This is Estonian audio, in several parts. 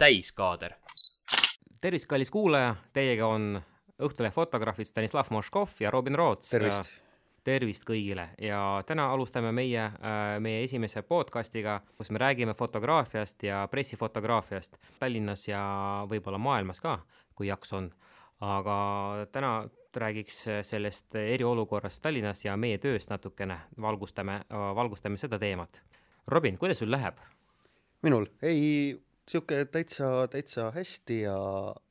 täiskaader. tervist, kallis kuulaja, teiega on Õhtulehe fotograafid Stanislav Moškov ja Robin Roots. tervist! tervist kõigile ja täna alustame meie, meie esimese podcastiga, kus me räägime fotograafiast ja pressifotograafiast Tallinnas ja võib-olla maailmas ka, kui jaks on. aga täna räägiks sellest eriolukorrast Tallinnas ja meie tööst natukene, valgustame, valgustame seda teemat. Robin, kuidas sul läheb? minul? ei, sihuke täitsa, täitsa hästi ja,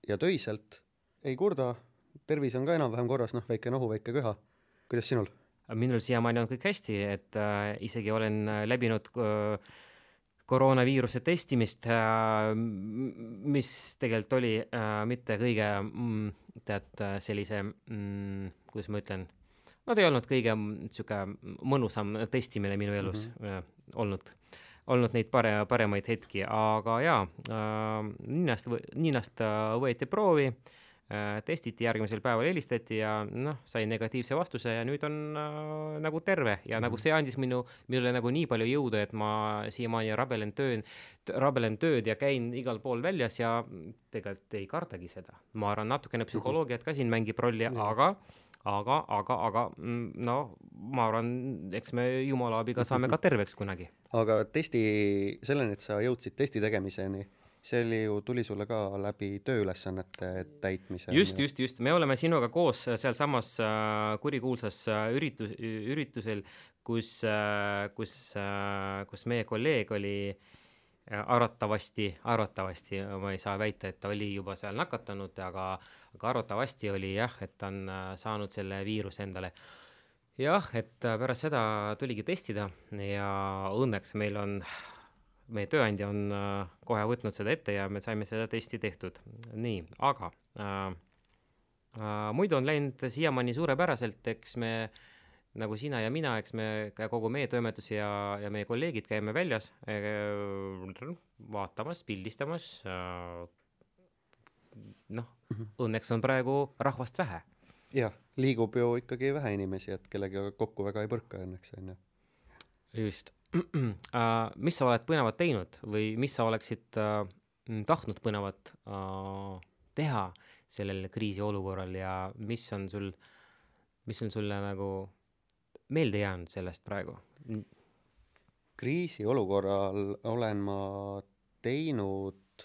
ja töiselt. ei kurda, tervis on ka enam-vähem korras, noh, väike nohu, väike köha. kuidas sinul? minul siiamaani on kõik hästi, et äh, isegi olen läbinud äh, koroonaviiruse testimist äh,, mis tegelikult oli äh, mitte kõige mm, tead sellise mm,, kuidas ma ütlen, no ta ei olnud kõige niisugune mõnusam testimine minu elus mm -hmm. äh, olnud olnud neid pare-, paremaid hetki, aga jaa äh,, ninast, ninast võeti proovi äh,, Äh, testiti, järgmisel päeval helistati ja noh, sain negatiivse vastuse ja nüüd on äh, nagu terve ja mm -hmm. nagu mhm. see andis minu, minule nagu nii palju jõudu, et ma siiamaani rabelen tööd, rabelen tööd ja käin igal pool väljas ja tegelikult ei kardagi seda. ma arvan, natukene psühholoogiat ka siin mängib rolli mm, -hmm. aga aga, aga, aga mm, no ma arvan, eks me jumala abiga saame ka terveks kunagi. aga testi, selleni, et sa jõudsid testi tegemiseni see oli ju, tuli sulle ka läbi tööülesannete täitmise. just, just, just, me oleme sinuga koos sealsamas äh, kurikuulsas äh, üritus, üritusel, kus äh,, kus äh,, kus meie kolleeg oli äh, arvatavasti, arvatavasti, ma ei saa väita, et ta oli juba seal nakatunud, aga, aga arvatavasti oli jah, et ta on äh, saanud selle viiruse endale jah, et pärast seda tuligi testida ja õnneks meil on meie tööandja on äh, kohe võtnud seda ette ja me saime seda testi tehtud. nii, aga äh, äh, muidu on läinud siiamaani suurepäraselt, eks me nagu sina ja mina, eks me, kogu meie toimetus ja, ja meie kolleegid käime väljas äh, vaatamas, pildistamas äh,. noh, mhm. õnneks on praegu rahvast vähe. jah, liigub ju ikkagi vähe inimesi, et kellegagi kokku väga ei põrka õnneks, on ju. just mis sa oled põnevat teinud või mis sa oleksid uh, tahtnud põnevat uh, teha sellel kriisiolukorral ja mis on sul, mis on sulle nagu meelde jäänud sellest praegu? kriisiolukorral olen ma teinud,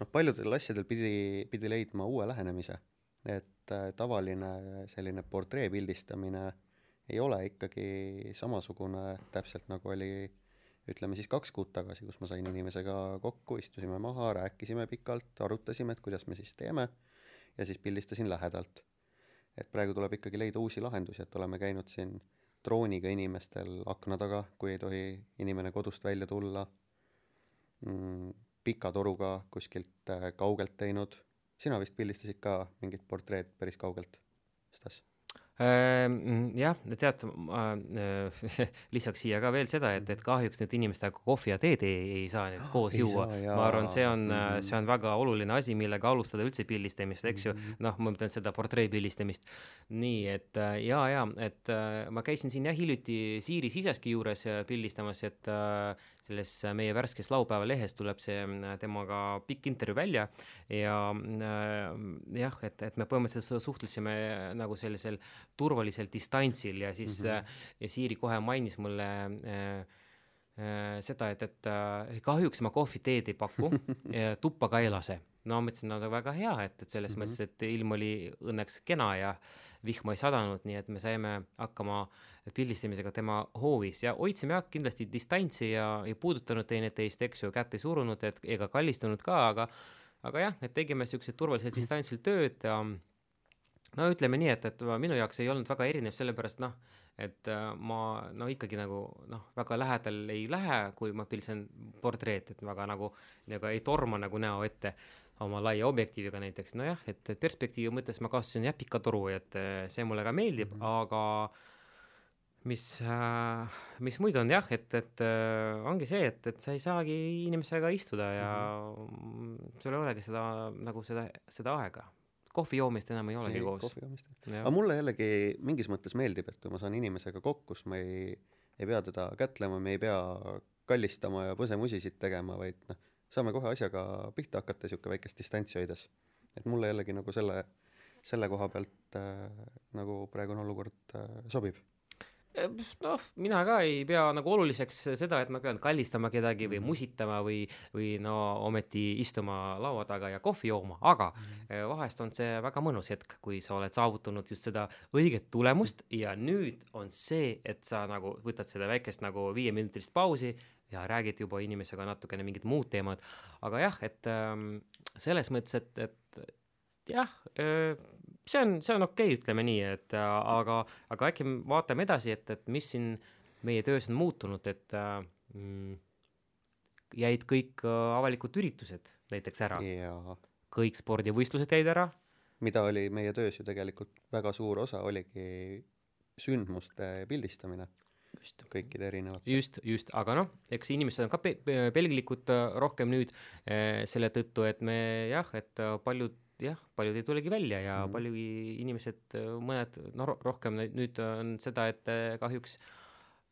noh, paljudel asjadel pidi, pidi leidma uue lähenemise, et äh, tavaline selline portree pildistamine ei ole ikkagi samasugune täpselt nagu oli ütleme siis kaks kuud tagasi, kus ma sain inimesega kokku, istusime maha, rääkisime pikalt, arutasime, et kuidas me siis teeme ja siis pildistasin lähedalt. et praegu tuleb ikkagi leida uusi lahendusi, et oleme käinud siin drooniga inimestel akna taga, kui ei tohi inimene kodust välja tulla mm,, pika toruga kuskilt äh, kaugelt teinud, sina vist pildistasid ka mingit portreed päris kaugelt, Stas? Ehm, jah, tead, ma äh, lisaks siia ka veel seda, et, et kahjuks nüüd inimestega kohvi ja teed ei, ei saa nüüd koos ei juua. ma arvan, see on mm, -hmm. see on väga oluline asi, millega alustada üldse pildistamist, eks ju mm -hmm., noh, ma mõtlen seda portree pildistamist. nii et äh, ja, ja, et äh, ma käisin siin jah hiljuti Siiri Siseski juures pildistamas, et selles meie värskes laupäeva lehes tuleb see temaga pikk intervjuu välja ja jah, et, et me põhimõtteliselt suhtlesime nagu sellisel turvalisel distantsil ja siis mm -hmm. ja Siiri kohe mainis mulle äh, äh, seda, et, et äh, kahjuks ma kohvi-teed ei paku tuppa ka ei lase. no ma mõtlesin, no väga hea, et, et selles mm -hmm. mõttes, et ilm oli õnneks kena ja vihma ei sadanud, nii et me saime hakkama pildistamisega tema hoovis ja hoidsime jah, kindlasti distantsi ja ei puudutanud teineteist, eks ju, kätt ei surunud, et ega kallistunud ka, aga aga jah, et tegime siukseid turvalisel distantsil tööd ja no ütleme nii, et, et minu jaoks ei olnud väga erinev, sellepärast noh, et äh, ma no ikkagi nagu noh, väga lähedal ei lähe, kui ma pilsen portreed, et väga nagu nagu ei torma nagu näo ette oma laia objektiiviga näiteks, nojah, et, perspektiivi mõttes ma kasutasin jah pika toru, et äh, see mulle ka meeldib mm, -hmm. aga mis äh,, mis muidu on jah, et, et äh, ongi see, et, et sa ei saagi inimesega istuda ja mm -hmm. sul ei olegi seda nagu seda, seda aega kohvi joomist enam ei olegi ei, koos. aga mulle jällegi mingis mõttes meeldib, et kui ma saan inimesega kokku, kus ma ei, ei pea teda kätlema, me ei pea kallistama ja põsemusisid tegema, vaid noh, saame kohe asjaga pihta hakata niisugune väikest distantsi hoides. et mulle jällegi nagu selle, selle koha pealt äh, nagu praegune olukord äh, sobib noh, mina ka ei pea nagu oluliseks seda, et ma pean kallistama kedagi või mhm. musitama või, või no ometi istuma laua taga ja kohvi jooma, aga mm. vahest on see väga mõnus hetk, kui sa oled saavutanud just seda õiget tulemust ja nüüd on see, et sa nagu võtad seda väikest nagu viieminutilist pausi ja räägid juba inimesega natukene mingid muud teemad, aga jah, et ähm, selles mõttes, et, et jah äh,, see on, see on okei okay,, ütleme nii, et äh, aga, aga äkki vaatame edasi, et, et mis siin meie töös on muutunud, et äh, mm, jäid kõik äh, avalikud üritused näiteks ära kõik spordivõistlused jäid ära. mida oli meie töös ju tegelikult väga suur osa, oligi sündmuste pildistamine. just. kõikide erinevate. just, just, aga noh, eks inimesed on ka pe pelglikud rohkem nüüd selle tõttu, et me jah, et paljud jah, paljud ei tulegi välja ja mm paljugi inimesed, mõned, no rohkem nüüd on seda, et äh, kahjuks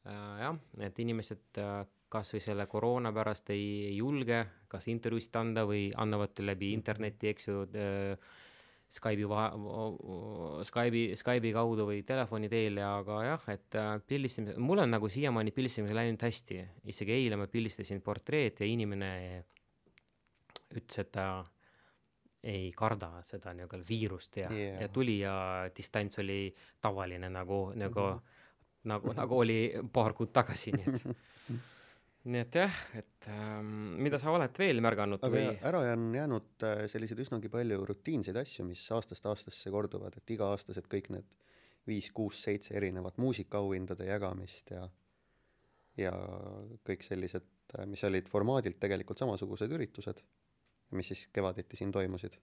äh, jah, et inimesed äh, kas või selle koroona pärast ei, ei julge kas intervjuusid anda või annavad läbi mhm. interneti, eks ju äh,, Skype'i vahe, Skype'i, Skype'i kaudu või telefoni teel aga jah, et äh, pildistamise, mul on nagu siiamaani pildistamisega läinud hästi, isegi eile ma pildistasin portreed ja inimene ütles, et ta äh, ei karda seda nii-öelda viirust ja yeah., ja tuli ja distants oli tavaline nagu, nagu mm, -hmm. nagu, nagu oli paar kuud tagasi, nii et nii et jah, et ähm, mida sa oled veel märganud aga või? ära on jäänud äh, selliseid üsnagi palju rutiinseid asju, mis aastast aastasse korduvad, et iga-aastased kõik need viis, kuus, seitse erinevat muusikaauhindade jagamist ja ja kõik sellised, äh, mis olid formaadilt tegelikult samasugused üritused mis siis kevaditi siin toimusid.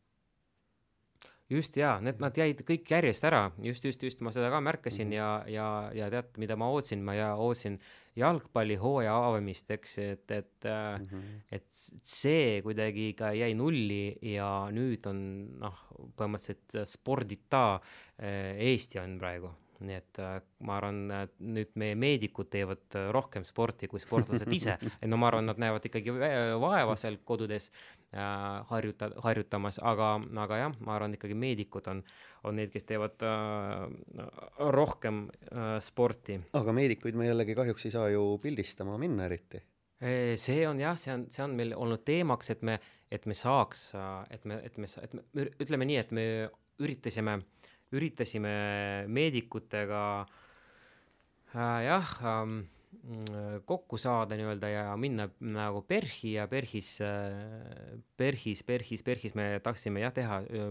just jaa, need, nad jäid kõik järjest ära, just, just, just ma seda ka märkasin mm -hmm. ja, ja, ja tead, mida ma ootasin, ma ja ootasin jalgpallihooaja avamist, eks, et, et mm, -hmm. et see kuidagi ka jäi nulli ja nüüd on noh, põhimõtteliselt spordita eh, Eesti on praegu nii et äh, ma arvan, nüüd meie meedikud teevad äh, rohkem sporti kui sportlased ise, et no ma arvan, nad näevad ikkagi vaeva seal kodudes äh, harjuta-, harjutamas, aga, aga jah, ma arvan ikkagi meedikud on, on need, kes teevad äh, rohkem äh, sporti. aga meedikuid me jällegi kahjuks ei saa ju pildistama minna eriti see on jah, see on, see on meil olnud teemaks, et me, et me saaks, et me, et me, et me ütleme nii, et me üritasime äh, üritasime meedikutega äh, jah ähm, kokku saada nii-öelda ja minna nagu PERH-i ja PERH-is äh,, PERH-is, PERH-is, PERH-is me tahtsime jah teha äh,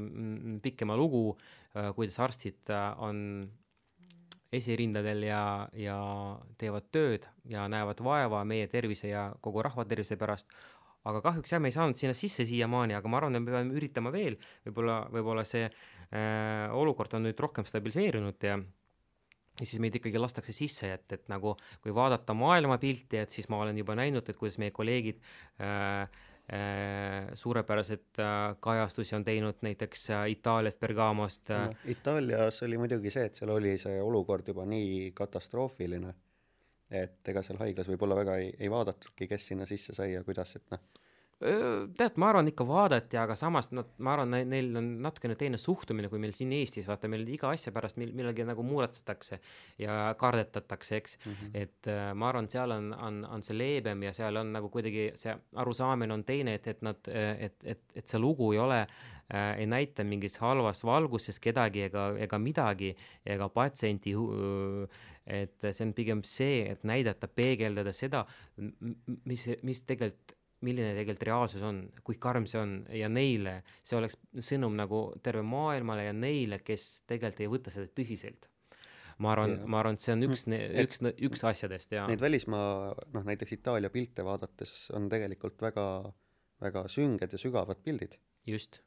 pikema lugu äh,, kuidas arstid on esirindadel ja, ja teevad tööd ja näevad vaeva meie tervise ja kogu rahva tervise pärast, aga kahjuks jah, me ei saanud sinna sisse siiamaani, aga ma arvan, et me peame üritama veel, võib-olla, võib-olla see äh, olukord on nüüd rohkem stabiliseerunud ja ja siis meid ikkagi lastakse sisse, et, et nagu kui vaadata maailmapilti, et siis ma olen juba näinud, et kuidas meie kolleegid äh, äh, suurepäraseid äh, kajastusi on teinud näiteks äh, Itaaliast, Bergamost äh. no,. Itaalias oli muidugi see, et seal oli see olukord juba nii katastroofiline, et ega seal haiglas võib-olla väga ei, ei vaadatudki, kes sinna sisse sai ja kuidas, et noh, tead, ma arvan, ikka vaadati, aga samas nad, ma arvan, neil on natukene teine suhtumine kui meil siin Eestis, vaata meil iga asja pärast mil-, millalgi nagu muretsetakse ja kardetatakse, eks mm. -hmm. et äh, ma arvan, seal on, on, on see leebem ja seal on nagu kuidagi see arusaamine on teine, et, et nad, et, et, et see lugu ei ole äh,, ei näita mingis halvas valguses kedagi ega, ega midagi ega patsienti et see on pigem see, et näidata, peegeldada seda, mis, mis tegelikult milline tegelikult reaalsus on, kui karm see on ja neile, see oleks sõnum nagu terve maailmale ja neile, kes tegelikult ei võta seda tõsiselt. ma arvan, ma arvan, et see on üks, üks, üks asjadest ja neid välismaa, noh näiteks Itaalia pilte vaadates on tegelikult väga, väga sünged ja sügavad pildid. just.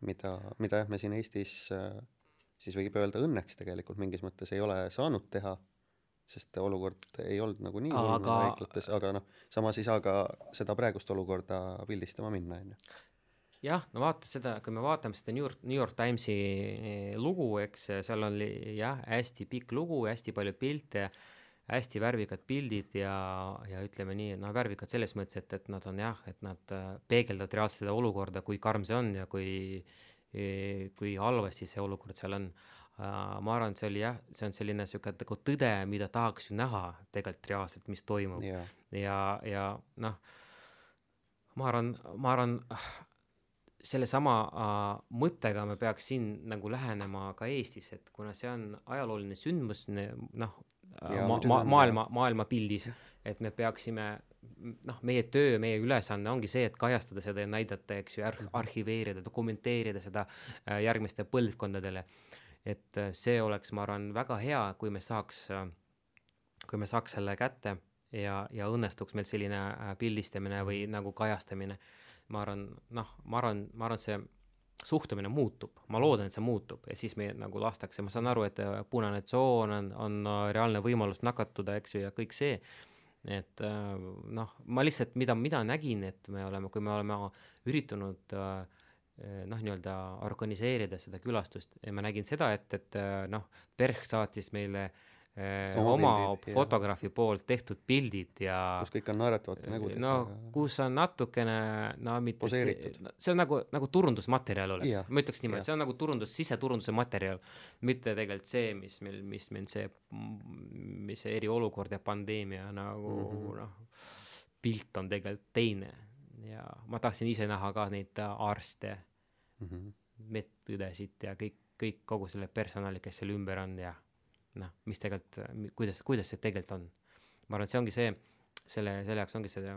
mida, mida jah, me siin Eestis siis võib öelda õnneks tegelikult mingis mõttes ei ole saanud teha sest olukord ei olnud nagu nii hull aga... haiglates, aga noh, samas ei saa ka seda praegust olukorda pildistama minna, on ju. jah, no vaata seda, kui me vaatame seda New York, New York Timesi eh, lugu, eks seal oli jah, hästi pikk lugu, hästi palju pilte, hästi värvikad pildid ja, ja ütleme nii, noh, värvikad selles mõttes, et, et nad on jah, et nad äh, peegeldavad reaalselt seda olukorda, kui karm see on ja kui, kui halvasti see olukord seal on. Äh, ma arvan, et see oli jah, see on selline sihuke nagu tõde, mida tahaks ju näha tegelikult reaalselt, mis toimub yeah. ja, ja noh, ma arvan, ma arvan, sellesama äh, mõttega me peaks siin nagu lähenema ka Eestis, et kuna see on ajalooline sündmus, noh, ma, ma, maailma, maailmapildis, et me peaksime noh, meie töö, meie ülesanne ongi see, et kajastada seda ja näidata, eks ju, arhiveerida, dokumenteerida seda äh, järgmiste põlvkondadele. Et äh, see oleks, ma arvan, väga hea, kui me saaks, äh, kui me saaks selle kätte ja, ja õnnestuks meil selline pildistamine või nagu kajastamine. ma arvan, noh, ma arvan, ma arvan, see suhtumine muutub, ma loodan, et see muutub ja siis me nagu lastakse, ma saan aru, et äh, punane tsoon on, on äh, reaalne võimalus nakatuda, eks ju, ja kõik see, et äh, noh, ma lihtsalt, mida, mida nägin, et me oleme, kui me oleme üritanud noh, nii-öelda organiseerida seda külastust ja ma nägin seda, et, et noh, PERH saatis meile Äh, oma, oma pildid, fotograafi jah. poolt tehtud pildid ja kus kõik on naeratavate nägudega. no kus on natukene, no mitte see, see on nagu, nagu turundusmaterjal oleks, ma ütleks niimoodi, see on nagu turundus, siseturunduse materjal, mitte tegelikult see, mis meil, mis meil see, mis see eriolukord ja pandeemia nagu mm -hmm. noh, pilt on tegelikult teine ja ma tahtsin ise näha ka neid arste mm -hmm., medõdesid ja kõik, kõik, kogu selle personali, kes seal ümber on ja noh, mis tegelikult, kuidas, kuidas see tegelikult on. ma arvan, et see ongi see, selle, selle jaoks ongi see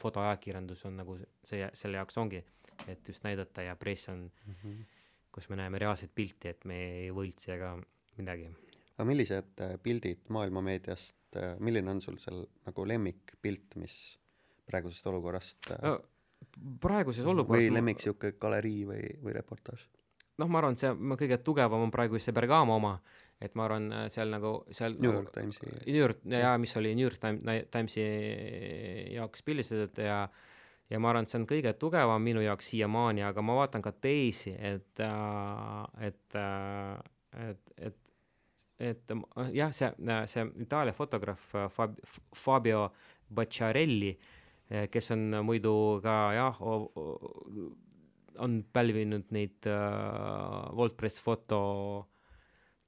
fotoajakirjandus on nagu see, selle jaoks ongi, et just näidata ja press on mm, -hmm. kus me näeme reaalset pilti, et me ei võltsi ega midagi. aga millised äh, pildid maailmameediast, äh, milline on sul seal nagu lemmikpilt, mis praegusest olukorrast äh, no, praeguses olukorras või lemmik niisugune galerii või, või reportaaž? noh, ma arvan, et see kõige tugevam on praegu just see Bergamo oma, et ma arvan, äh, seal nagu seal New York Timesi New York, jaa, mis oli New York Timesi jaoks pildistatud ja ja ma arvan, et see on kõige tugevam minu jaoks siiamaani, aga ma vaatan ka teisi, et, äh, et, äh, et, et et jah, see, see Itaalia fotograaf Fab-, Fabio Bacciarelli, kes on muidu ka jah, on pälvinud neid äh, Voltpress foto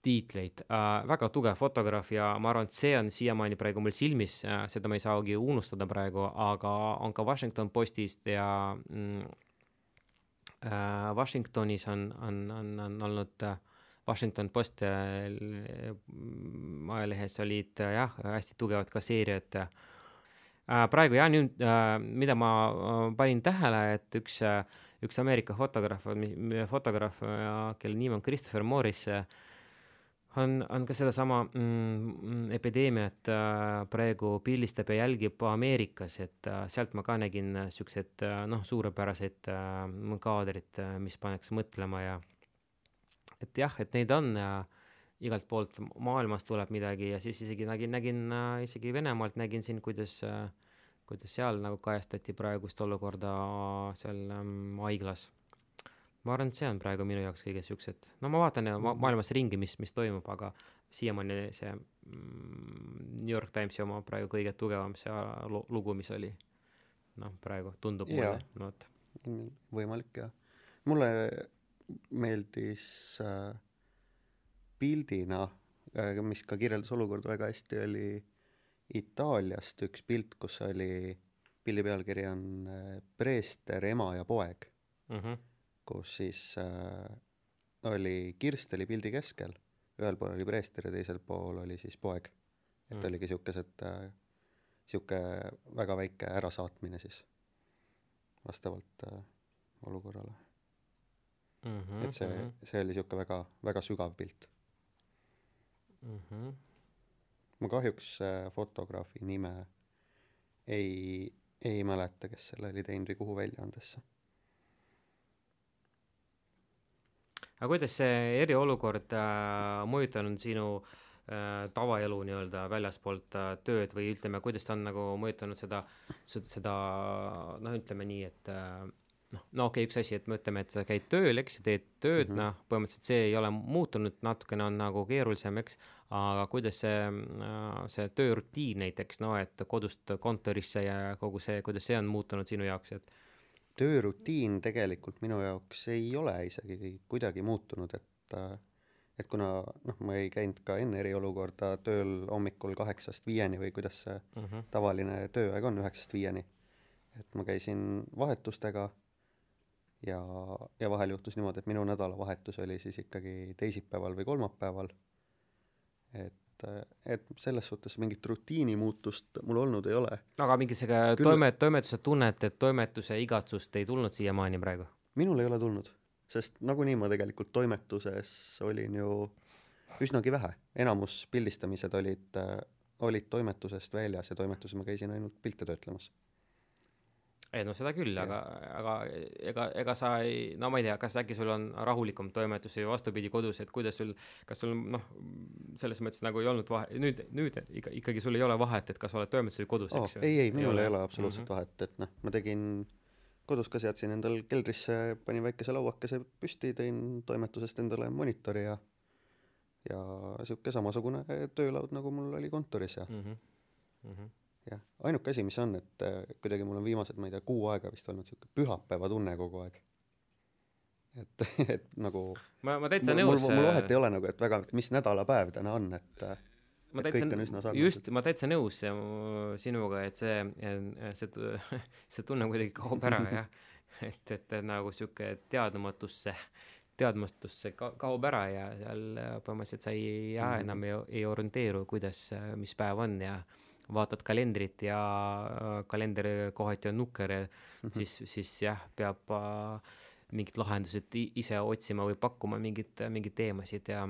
tiitleid. Äh,, väga tugev fotograaf ja ma arvan, et see on siiamaani praegu mul silmis äh,, seda ma ei saagi unustada praegu, aga on ka Washington Postist ja mm, äh, Washingtonis on, on, on, on olnud äh, Washington Post äh, ajalehes olid äh, jah, hästi tugevad ka seeriad äh, praegu jah, nüüd äh, mida ma äh, panin tähele, et üks äh, üks Ameerika fotograaf, fotograaf, kelle nimi on Christopher Morris, on, on ka sedasama mm, epideemiat äh, praegu pildistab ja jälgib Ameerikas, et äh, sealt ma ka nägin siukseid äh, noh, suurepäraseid äh, äh,, mis paneks mõtlema ja et jah, et neid on ja igalt poolt maailmast tuleb midagi ja siis isegi nägin, nägin äh, isegi Venemaalt nägin siin, kuidas äh, kuidas seal nagu kajastati praegust olukorda seal ähm, haiglas. ma arvan, et see on praegu minu jaoks kõige siuksed, no ma vaatan ma maailmas ringi, mis, mis toimub, aga siiamaani see mm, New York Timesi oma praegu kõige tugevam see lugu, mis oli. noh, praegu tundub mulle, no vot. võimalik jah. mulle meeldis äh, pildina äh,, mis ka kirjeldas olukorda väga hästi, oli Itaaliast üks pilt, kus oli, pildi pealkiri on äh, Preester, ema ja poeg mm. -hmm. kus siis äh, oli, Kirst oli pildi keskel, ühel pool oli preester ja teisel pool oli siis poeg. et mm. oligi siukesed äh,, sihuke väga väike ärasaatmine siis vastavalt äh, olukorrale mm. -hmm, et see -hmm. see oli sihuke väga, väga sügav pilt mm. -hmm ma kahjuks äh, fotograafi nime ei, ei mäleta, kes selle oli teinud või kuhu väljaandesse. aga kuidas see eriolukord äh, mõjutanud sinu äh, tavaelu nii-öelda väljaspoolt äh, tööd või ütleme, kuidas ta on nagu mõjutanud seda, seda noh, ütleme nii, et äh, noh, no okei okay,, üks asi, et me ütleme, et sa käid tööl, eks ju, teed tööd mm -hmm., noh, põhimõtteliselt see ei ole muutunud, natukene on nagu keerulisem, eks, aga kuidas see, äh, see töörutiin näiteks, no et kodust kontorisse ja kogu see, kuidas see on muutunud sinu jaoks, et töörutiin tegelikult minu jaoks ei ole isegi kuidagi muutunud, et äh, et kuna noh, ma ei käinud ka enne eriolukorda tööl hommikul kaheksast viieni või kuidas see mm -hmm. tavaline tööaeg on, üheksast viieni, et ma käisin vahetustega ja, ja vahel juhtus niimoodi, et minu nädalavahetus oli siis ikkagi teisipäeval või kolmapäeval. et, et selles suhtes mingit rutiinimuutust mul olnud ei ole. aga mingisugune Küll... toimet-, toimetuse tunnet, et toimetuse igatsust ei tulnud siiamaani praegu? minul ei ole tulnud, sest nagunii ma tegelikult toimetuses olin ju üsnagi vähe, enamus pildistamised olid, olid toimetusest väljas ja toimetuses ma käisin ainult pilte töötlemas ei no seda küll, aga, aga ega, ega sa ei, no ma ei tea, kas äkki sul on rahulikum toimetus või vastupidi kodus, et kuidas sul, kas sul noh, selles mõttes nagu ei olnud vahe, nüüd, nüüd ikka, ikkagi sul ei ole vahet, et kas oled toimetuses või kodus oh,, eks ju? ei, ei, minul ei ole absoluutselt mm -hmm. vahet, et noh, ma tegin kodus ka seadsin endal keldrisse, panin väikese lauakese püsti, tõin toimetusest endale monitori ja ja niisugune samasugune töölaud, nagu mul oli kontoris ja mm. -hmm. Mm -hmm jah, ainuke asi, mis on, et äh, kuidagi mul on viimased, ma ei tea, kuu aega vist olnud niisugune pühapäeva tunne kogu aeg. et, et nagu ma, ma täitsa nõus mul, mul vahet ei ole nagu, et väga, mis nädalapäev täna on, et äh, ma täitsa, just, ma täitsa nõus sinuga, et see, see, see tunne kuidagi kaob ära jah, et, et nagu sihuke teadmatusse, teadmatusse ka, kaob ära ja seal põhimõtteliselt sa ei, jah, mhm. enam ei, ei orienteeru, kuidas, mis päev on ja vaatad kalendrit ja äh, kalender kohati on nukker ja mm -hmm. siis, siis jah, peab äh, mingid lahendused ise otsima või pakkuma mingit, mingeid teemasid ja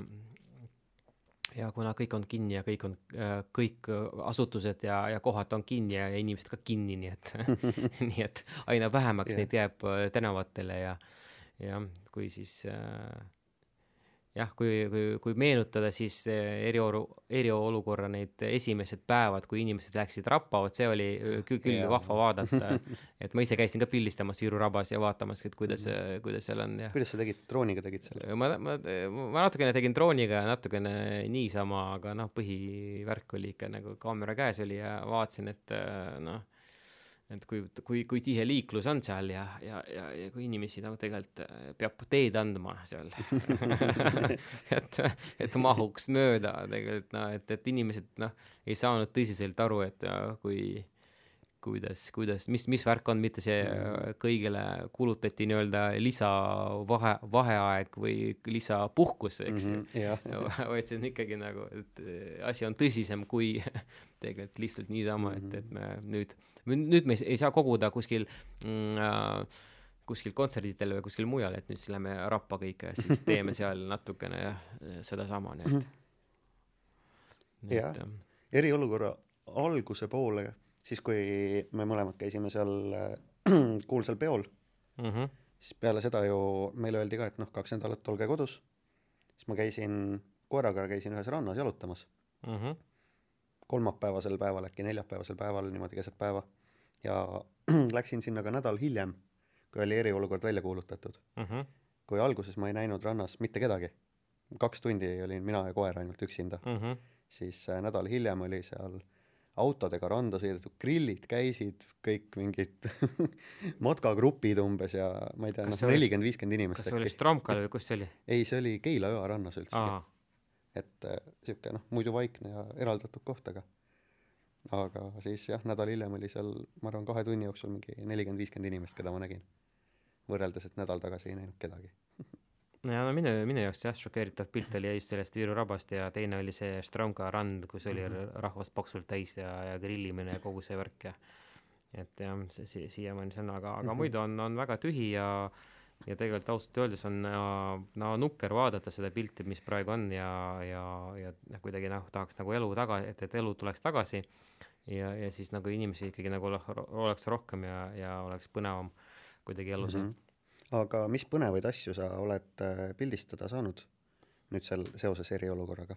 ja kuna kõik on kinni ja kõik on, äh, kõik asutused ja, ja kohad on kinni ja, ja inimesed ka kinni, nii et nii et aina vähemaks yeah. neid jääb tänavatele ja, jah, kui siis äh, jah, kui, kui, kui meenutada, siis eriolu-, eriolukorra need esimesed päevad, kui inimesed läksid rappa, vot see oli küll, küll yeah. vahva vaadata. et ma ise käisin ka pildistamas Viru rabas ja vaatamas, et kuidas mm., kuidas seal on ja kuidas sa tegid, drooniga tegid selle? ma, ma, ma natukene tegin drooniga ja natukene niisama, aga noh, põhivärk oli ikka nagu kaamera käes oli ja vaatasin, et noh et kui, kui, kui tihe liiklus on seal ja, ja, ja, ja kui inimesi nagu tegelikult äh, peab teed andma seal et, et mahuks mööda tegelikult noh, et, et inimesed noh, ei saanud tõsiselt aru, et kui kuidas, kuidas, mis, mis värk on, mitte see äh, kõigele kulutati nii-öelda lisavahe, vaheaeg või lisapuhkus, eks ju mm -hmm,. vaid see on ikkagi nagu, et äh, asi on tõsisem kui tegelikult lihtsalt niisama et, et me nüüd, nüüd me ei saa koguda kuskil mm, äh, kuskil kontsertidel või kuskil mujal, et nüüd siis lähme rappa kõike ja siis teeme seal natukene sedasama, nii et. jah, eriolukorra alguse poole siis, kui me mõlemad käisime seal äh, kuulsal peol mm, -hmm. siis peale seda ju meile öeldi ka, et noh, kaks nädalat olge kodus. siis ma käisin, koeraga käisin ühes rannas jalutamas mm. -hmm. Kolmapäevasel päeval, äkki neljapäevasel päeval niimoodi keset päeva. ja läksin sinna ka nädal hiljem, kui oli eriolukord välja kuulutatud mm. -hmm. kui alguses ma ei näinud rannas mitte kedagi, kaks tundi olin mina ja koer ainult üksinda mm, -hmm. siis äh, nädal hiljem oli seal autodega randa sõidetud, grillid käisid, kõik mingid matkagrupid umbes ja ma ei tea, noh, nelikümmend, viiskümmend inimest kas see oli Stromkal või kus see oli? ei, see oli Keila jõe rannas üldsegi. Et äh, sihuke noh, muidu vaikne ja eraldatud koht, aga aga siis jah, nädal hiljem oli seal, ma arvan, kahe tunni jooksul mingi nelikümmend, viiskümmend inimest, keda ma nägin. võrreldes, et nädal tagasi ei näinud kedagi ja no minu, minu jaoks jah, šokeeritav pilt oli just sellest Viru rabast ja teine oli see Stromka rand, kus oli mm -hmm. rahvast paksult täis ja, ja grillimine ja kogu see värk ja et jah, see si siiamaani see on, aga, aga mm -hmm. muidu on, on väga tühi ja ja tegelikult ausalt öeldes on no nukker vaadata seda pilti, mis praegu on ja, ja, ja noh, kuidagi noh, tahaks nagu elu taga, et, et elu tuleks tagasi ja, ja siis nagu inimesi ikkagi nagu oleks rohkem ja, ja oleks põnevam kuidagi elus mm. -hmm aga mis põnevaid asju sa oled äh, pildistada saanud nüüd seal seoses eriolukorraga?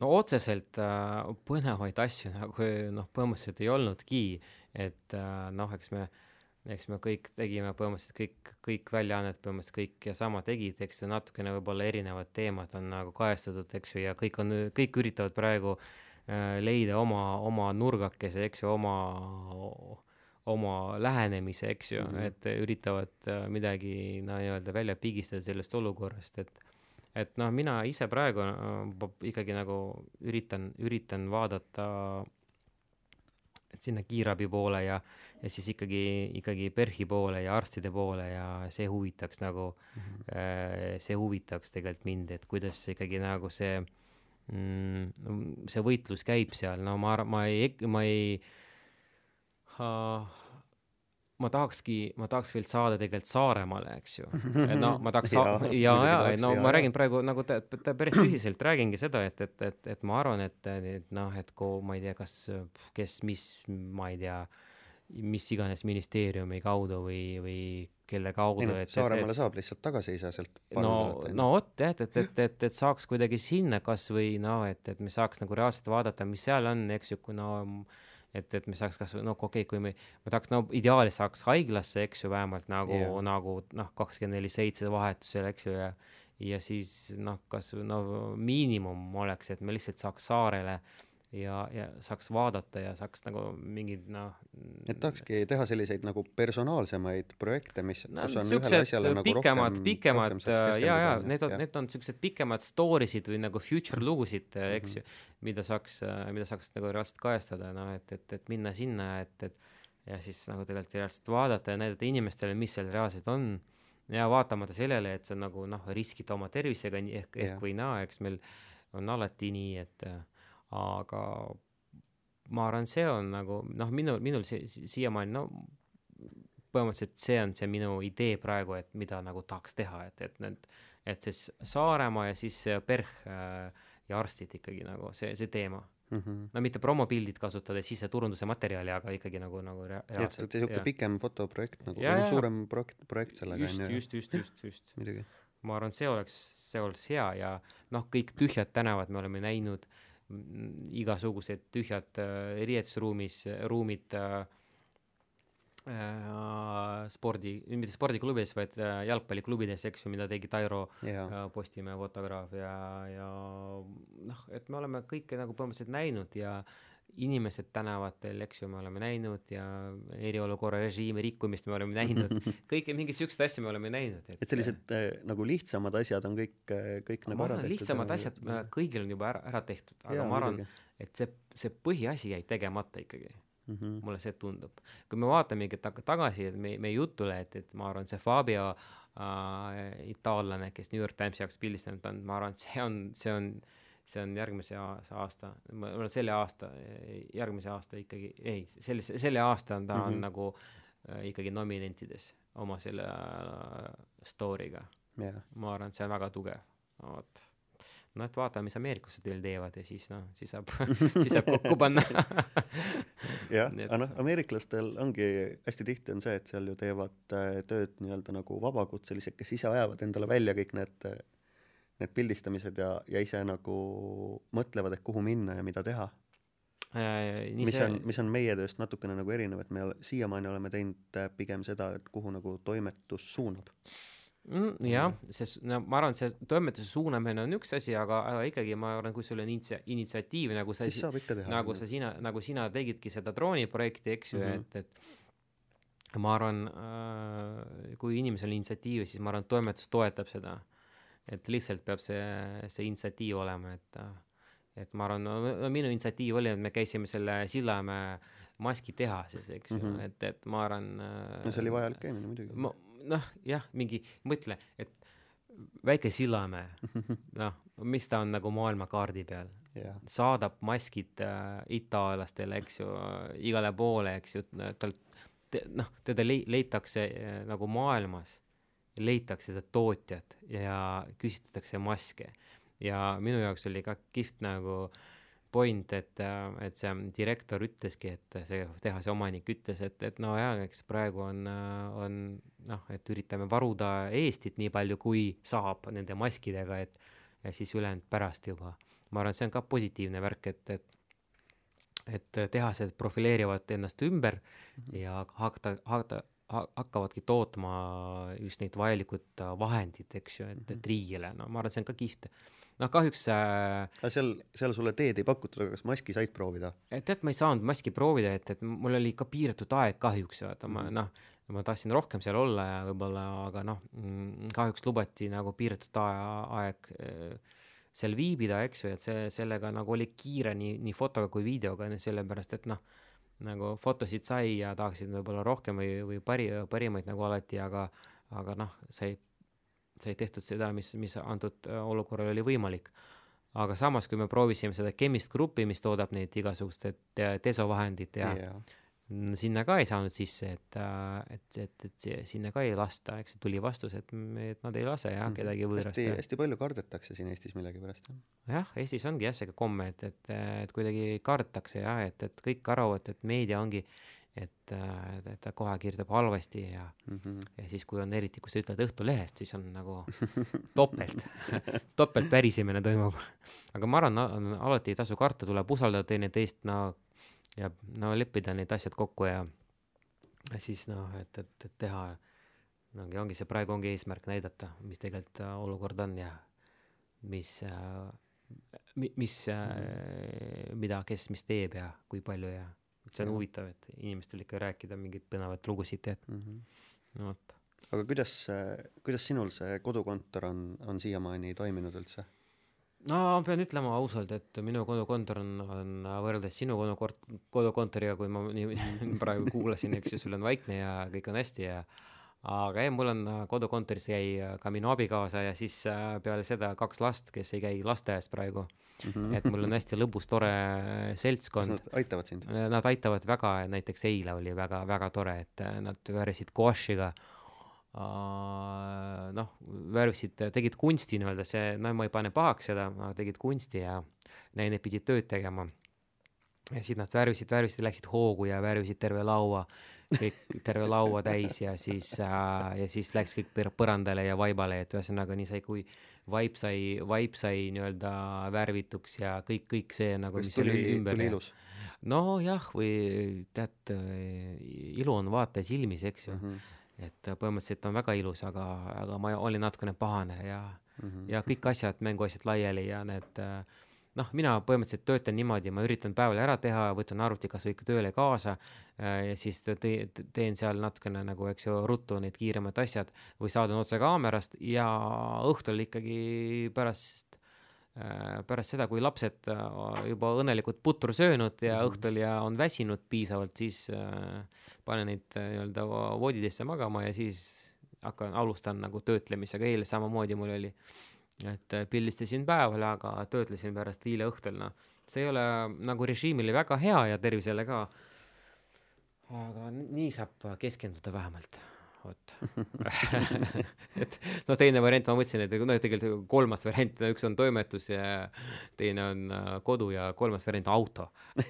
no otseselt äh, põnevaid asju nagu noh, põhimõtteliselt ei olnudki, et äh, noh, eks me eks me kõik tegime põhimõtteliselt kõik, kõik väljaannet põhimõtteliselt kõik ja sama tegid, eks ju, natukene võib-olla erinevad teemad on nagu kajastatud, eks ju, ja kõik on, kõik üritavad praegu äh, leida oma, oma nurgakese, eks ju, oma, oma lähenemise, eks ju mm, -hmm. et üritavad äh, midagi no nii-öelda välja pigistada sellest olukorrast, et et noh, mina ise praegu äh, ikkagi nagu üritan, üritan vaadata et sinna kiirabi poole ja, ja siis ikkagi, ikkagi PERH-i poole ja arstide poole ja see huvitaks nagu mm, -hmm. see huvitaks tegelikult mind, et kuidas ikkagi nagu see mm,, see võitlus käib seal, no ma, ma ei, ma ei uh, ma tahakski, ma tahaks veel saada tegelikult Saaremaale, eks ju. no ma tahaks ja, ja, ja, ja, no ja, ma räägin praegu nagu ta, ta päris tõsiselt räägingi seda, et, et, et, et ma arvan, et, et noh, et kui ma ei tea, kas, kes, mis, ma ei tea, mis iganes ministeeriumi kaudu või, või kelle kaudu. noh, Saaremaale saab lihtsalt tagasi ei saa sealt. no, no vot jah, et, et, et, et, et saaks kuidagi sinna kasvõi noh, et, et me saaks nagu reaalselt vaadata, mis seal on, eks ju, kuna no, et, et me saaks kas või noh, okei okay,, kui me, ma tahaks, no ideaalis saaks haiglasse, eks ju, vähemalt nagu yeah., nagu noh, kakskümmend neli seitse vahetusel, eks ju, ja ja siis noh, kas no miinimum oleks, et me lihtsalt saaks saarele äh, ja, ja saaks vaadata ja saaks nagu mingid noh. et tahakski teha selliseid nagu personaalsemaid projekte, mis no,, kus on ühele asjale nagu pikemad, rohkem, pikemad rohkem ja, ja need on, need on siuksed pikemad story sid või nagu future lugusid mm, -hmm. eks ju, mida saaks, mida saaks nagu reaalselt kajastada, noh, et, et, et minna sinna, et, et ja siis nagu tegelikult reaalselt vaadata ja näidata inimestele, mis seal reaalselt on ja vaatamata sellele, et sa nagu noh, riskid oma tervisega ehk, ehk yeah. või naa, eks meil on alati nii, et äh, aga ma arvan, see on nagu noh, minul, minul si siiamaani no põhimõtteliselt see on see minu idee praegu, et mida nagu tahaks teha, et, et need, et siis Saaremaa ja siis PERH äh, ja arstid ikkagi nagu see, see teema mm. -hmm. no mitte promopildid kasutades siseturunduse materjali, aga ikkagi nagu, nagu rea reaalselt. niisugune pikem fotoprojekt nagu, suurem projekt, projekt sellega on ju. just, just, just, just, just. ma arvan, see oleks, see oleks hea ja noh, kõik tühjad tänavad me oleme näinud igasugused tühjad äh, riietusruumis, ruumid äh, äh, spordi, mitte spordiklubides, vaid jalgpalliklubides, eks ju, mida tegi Tairo yeah. Postimehe fotograaf ja, ja noh, et me oleme kõike nagu põhimõtteliselt näinud ja inimesed tänavatel, eks ju, me oleme näinud ja eriolukorra režiimi rikkumist me oleme näinud kõiki mingeid siukseid asju me oleme näinud. et, et sellised äh, nagu lihtsamad asjad on kõik, äh, kõik nagu ära tehtud? lihtsamad asjad äh, kõigil on juba ära, ära tehtud, aga Jaa, ma arvan, et see, see põhiasi jäi tegemata ikkagi mm. -hmm. mulle see tundub. kui me vaatamegi tagasi meie, meie jutule, et, et ma arvan, see Fabio äh, itaallane, kes New York Timesi jaoks pildistanud on, ma arvan, et see on, see on see on järgmise aasta, selle aasta, järgmise aasta ikkagi, ei, selle, selle aasta on ta mm -hmm. on nagu äh, ikkagi nominentides oma selle äh, story'ga. Yeah.. ma arvan, et see on väga tugev, vot noh, et vaatame, mis ameeriklased veel teevad ja siis noh, siis saab siis saab kokku panna. Jah, aga noh, ameeriklastel ongi hästi tihti on see, et seal ju teevad äh, tööd nii-öelda nagu vabakutselised, kes ise ajavad endale välja kõik need äh, need pildistamised ja, ja ise nagu mõtlevad, et kuhu minna ja mida teha äh,. mis see... on, mis on meie tööst natukene nagu erinev, et me ole, siiamaani oleme teinud äh, pigem seda, et kuhu nagu toimetus suunab mm,. jah, see, no ma arvan, et see toimetuse suunamine on üks asi, aga, aga ikkagi ma arvan, kui sul on initsia-, initsiatiiv nagu sa siis saab ikka teha. nagu sa sina, nagu sina tegidki seda drooniprojekti, eks ju mm, -hmm. et, et ma arvan äh,, kui inimesel on initsiatiivi, siis ma arvan, et toimetus toetab seda et lihtsalt peab see, see initsiatiiv olema, et et ma arvan, no minu initsiatiiv oli, et me käisime selle Sillamäe maskitehases, eks ju mm, -hmm. et, et ma arvan no see oli vajalik käimine muidugi. noh, jah, mingi, mõtle, et väike Sillamäe, noh, mis ta on nagu maailmakaardi peal yeah., saadab maskid äh, itaallastele, eks ju, igale poole, eks ju, tal, noh, teda le-, leitakse äh, nagu maailmas leitakse seda tootjat ja küsitletakse maske. ja minu jaoks oli ka kihvt nagu point, et, et see direktor ütleski, et see tehase omanik ütles, et, et no jaa, eks praegu on, on noh, et üritame varuda Eestit nii palju, kui saab nende maskidega, et ja siis ülejäänud pärast juba. ma arvan, et see on ka positiivne värk, et, et et tehased profileerivad ennast ümber mm -hmm. ja hakata, hakata, hakkavadki tootma just neid vajalikud äh, vahendid, eks ju, et, et mhm. riigile, no ma arvan, et see on ka kihvt. noh, kahjuks äh, seal, seal sulle teed ei pakutud, aga kas maski said proovida? tead, ma ei saanud maski proovida, et, et mul oli ikka piiratud aeg kahjuks, vaata mm -hmm. ma mhm. noh, ma tahtsin rohkem seal olla ja võib-olla, aga noh, mm, kahjuks lubati nagu piiratud aeg äh, seal viibida, eks ju, et see, sellega nagu oli kiire nii, nii fotoga kui videoga, sellepärast et noh, nagu fotosid sai ja tahaksid võib-olla rohkem või, või pari, parimaid nagu alati, aga, aga noh, sai, sai tehtud seda, mis, mis antud olukorral oli võimalik. aga samas, kui me proovisime seda Chemist Grupi, mis toodab neid igasuguste desovahendid ja yeah sinna ka ei saanud sisse, et, äh, et, et, et sinna ka ei lasta, eks tuli vastus, et, et nad ei lase jah, mhm. kedagi võõrast. hästi, palju kardetakse siin Eestis millegipärast jah. jah, Eestis ongi jah, see komme, et, et, et kuidagi kardetakse jah, et, et kõik arvavad, et meedia ongi, et, et, ta kohe kirjutab halvasti ja mm, -hmm. ja siis, kui on eriti, kui sa ütled Õhtulehest, siis on nagu topelt topelt pärisemine toimub. aga ma arvan, alati ei tasu karta, tuleb usaldada teineteist, no ja no leppida need asjad kokku ja siis noh, et, et, et teha ongi, ongi see praegu ongi eesmärk näidata, mis tegelikult äh, olukord on ja mis äh,, mis äh, mm, -hmm. mida, kes, mis teeb ja kui palju ja see on ja. huvitav, et inimestele ikka rääkida mingeid põnevaid lugusid, et mm -hmm. no vot. aga kuidas, kuidas sinul see kodukontor on, on siiamaani toiminud üldse? No pean ütlema ausalt, et minu kodukontor on, on võrreldes sinu kodukort-, kodukontoriga, kui ma nii praegu kuulasin, eks ju, sul on vaikne ja kõik on hästi ja aga ei, mul on kodukontoris jäi ka minu abikaasa ja siis äh, peale seda kaks last, kes ei käi lasteaias praegu mm. -hmm. et mul on hästi lõbus, tore seltskond. kas nad aitavad sind? Nad aitavad väga, näiteks eile oli väga-väga tore, et nad väärisid guašiga äh, noh, värvisid, tegid kunsti nii-öelda, see, no ma ei pane pahaks seda, tegid kunsti ja need pidid tööd tegema. ja siis nad värvisid, värvisid, läksid hoogu ja värvisid terve laua, kõik terve laua täis ja siis äh,, ja siis läks kõik põrandale ja vaibale, et ühesõnaga nii sai, kui vaip sai, vaip sai nii-öelda värvituks ja kõik, kõik see nagu, mis tuli, oli ümber. nojah, või tead, ilu on vaataja silmis, eks ju mm. -hmm et põhimõtteliselt on väga ilus, aga, aga ma olin natukene pahane ja mm, -hmm. ja kõik asjad, mänguasjad laiali ja need noh, mina põhimõtteliselt töötan niimoodi, ma üritan päeval ära teha, võtan arvuti kasvõi ikka tööle kaasa ja siis te, teen seal natukene nagu, eks ju, ruttu need kiiremad asjad või saadan otse kaamerast ja õhtul ikkagi pärast pärast seda, kui lapsed juba õnnelikult putru söönud ja -hmm. õhtul ja on väsinud piisavalt, siis äh, panen neid äh, nii-öelda voodidesse magama ja siis hakkan, alustan nagu töötlemisega, eile samamoodi mul oli, et äh, pildistasin päeval, aga töötlesin pärast eile õhtul, noh, see ei ole nagu režiimile väga hea ja tervisele ka. aga nii saab keskenduda vähemalt vot et noh, teine variant ma mõtlesin, et noh, tegelikult kolmas variant, üks on toimetus ja teine on äh, kodu ja kolmas variant auto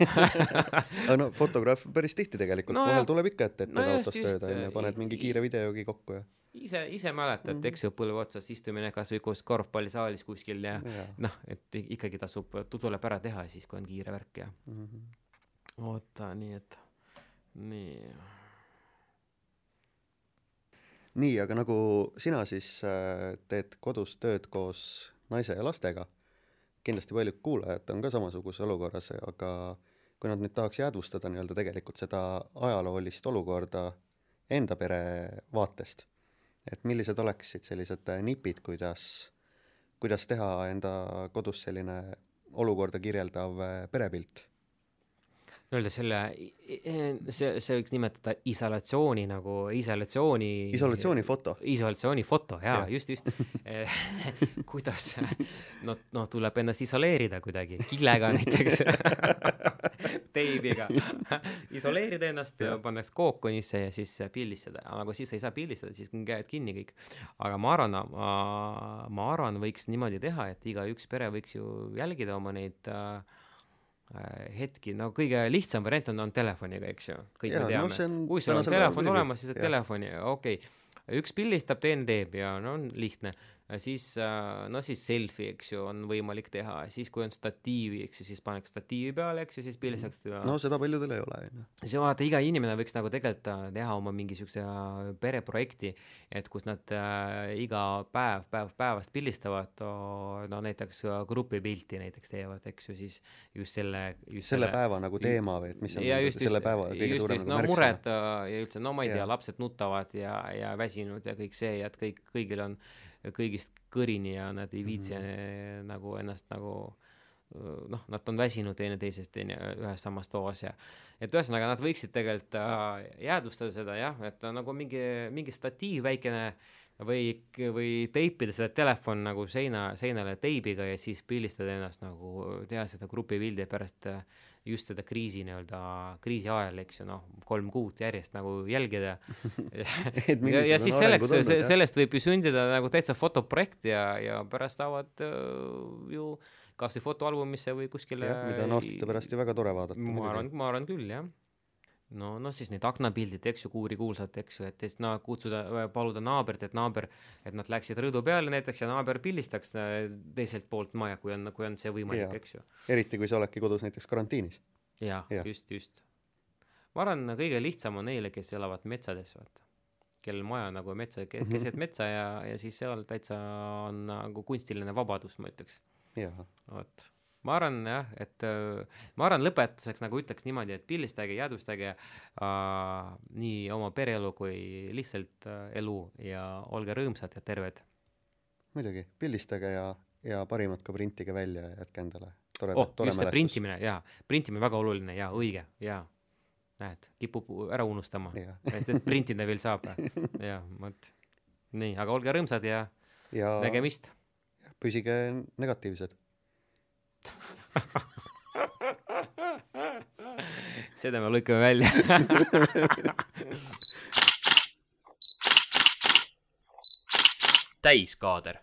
aga no fotograaf päris tihti tegelikult no, vahel tuleb ikka ette, et teed no, autos tööd onju, paned mingi kiire videogi kokku ja ise, ise mäletad mm, -hmm. eks ju, põlve otsas istumine kasvõi koos korvpallisaalis kuskil ja, ja. noh, et ikkagi tasub, tuleb ära teha siis, kui on kiire värk ja mm. -hmm. oota, nii et, nii nii, aga nagu sina siis äh, teed kodus tööd koos naise ja lastega, kindlasti paljud kuulajad on ka samasuguses olukorras, aga kui nad nüüd tahaks jäädvustada nii-öelda tegelikult seda ajaloolist olukorda enda pere vaatest, et millised oleksid sellised nipid, kuidas, kuidas teha enda kodus selline olukorda kirjeldav perepilt nii-öelda selle, see, see võiks nimetada isolatsiooni nagu isolatsiooni. isolatsioonifoto. isolatsioonifoto jaa ja., just, just kuidas, no, noh, tuleb ennast isoleerida kuidagi, killega näiteks teibiga isoleerida ennast pannakse kookonisse ja siis pildistada, aga siis ei saa pildistada, siis on käed kinni kõik. aga ma arvan, ma, ma arvan, võiks niimoodi teha, et igaüks pere võiks ju jälgida oma neid Äh, hetki, no kõige lihtsam variant on, on telefoniga, eks ju, kõik ja, me teame no,. kui sul on telefon olemas, siis saad telefoni, okei okay. üks pildistab, teine teeb ja no on lihtne. Siis äh, no siis selfie, eks ju, on võimalik teha, siis kui on statiivi, eks ju, siis paneks statiivi peale, eks ju, siis pildistaks teda. no seda paljudel ei ole, on ju. siis vaata, iga inimene võiks nagu tegelikult äh, teha oma mingi siukse äh, pereprojekti, et kus nad äh, iga päev, päev päevast pildistavad, no näiteks grupipilti näiteks teevad, eks ju, siis just selle, just selle, selle päeva nagu teema või et mis on ja just, selle päeva kõige just, suurem just, nagu no, mured ja üldse, no ma ei tea, lapsed nutavad ja, ja väsinud ja kõik see ja et kõik, kõigil on kõigist kõrini ja nad ei viitsi mm -hmm. nagu ennast nagu noh, nad on väsinud teineteisest teine ühes samas toas ja et ühesõnaga nad võiksid tegelikult äh, jäädvustada seda jah, et nagu mingi, mingi statiiv väikene või, või teipida seda telefon nagu seina, seinale teibiga ja siis pildistada ennast nagu, teha seda grupipildi pärast äh, just seda kriisi nii-öelda, kriisi ajal, eks ju, noh, kolm kuud järjest nagu jälgida ja, ja siis selleks, sellest võib ju sündida nagu täitsa fotoprojekt ja, ja pärast saavad uh, ju kas või fotoalbumisse või kuskile. mida on aastate pärast ju väga tore vaadata. ma arvan, ma arvan küll, jah no, noh siis need aknapildid, eks ju, kuurikuulsad, eks ju, et siis no kutsuda, paluda naabrit, et naaber, et nad läksid rõdu peale näiteks ja naaber pildistaks äh, teiselt poolt maja, kui on, kui on see võimalik, eks ju. eriti, kui sa oledki kodus näiteks karantiinis. jah ja., just, just. ma arvan, kõige lihtsam on neile, kes elavad metsades, vaata. kellel maja nagu metsa, keset mm -hmm. metsa ja, ja siis seal täitsa on nagu kunstiline vabadus, ma ütleks. vot ma arvan jah, et äh, ma arvan lõpetuseks nagu ütleks niimoodi, et pildistage, jäädvustage äh, nii oma pereelu kui lihtsalt äh, elu ja olge rõõmsad ja terved. muidugi, pildistage ja, ja parimat ka printige välja ja jätke endale tore, oh, tore see printimine jaa, printimine väga oluline jaa, õige, jaa. näed, kipub ära unustama, et, et printida veel saab jah, vot. nii, aga olge rõõmsad ja, ja nägemist. püsige negatiivsed seda me lõikame välja. Täiskaader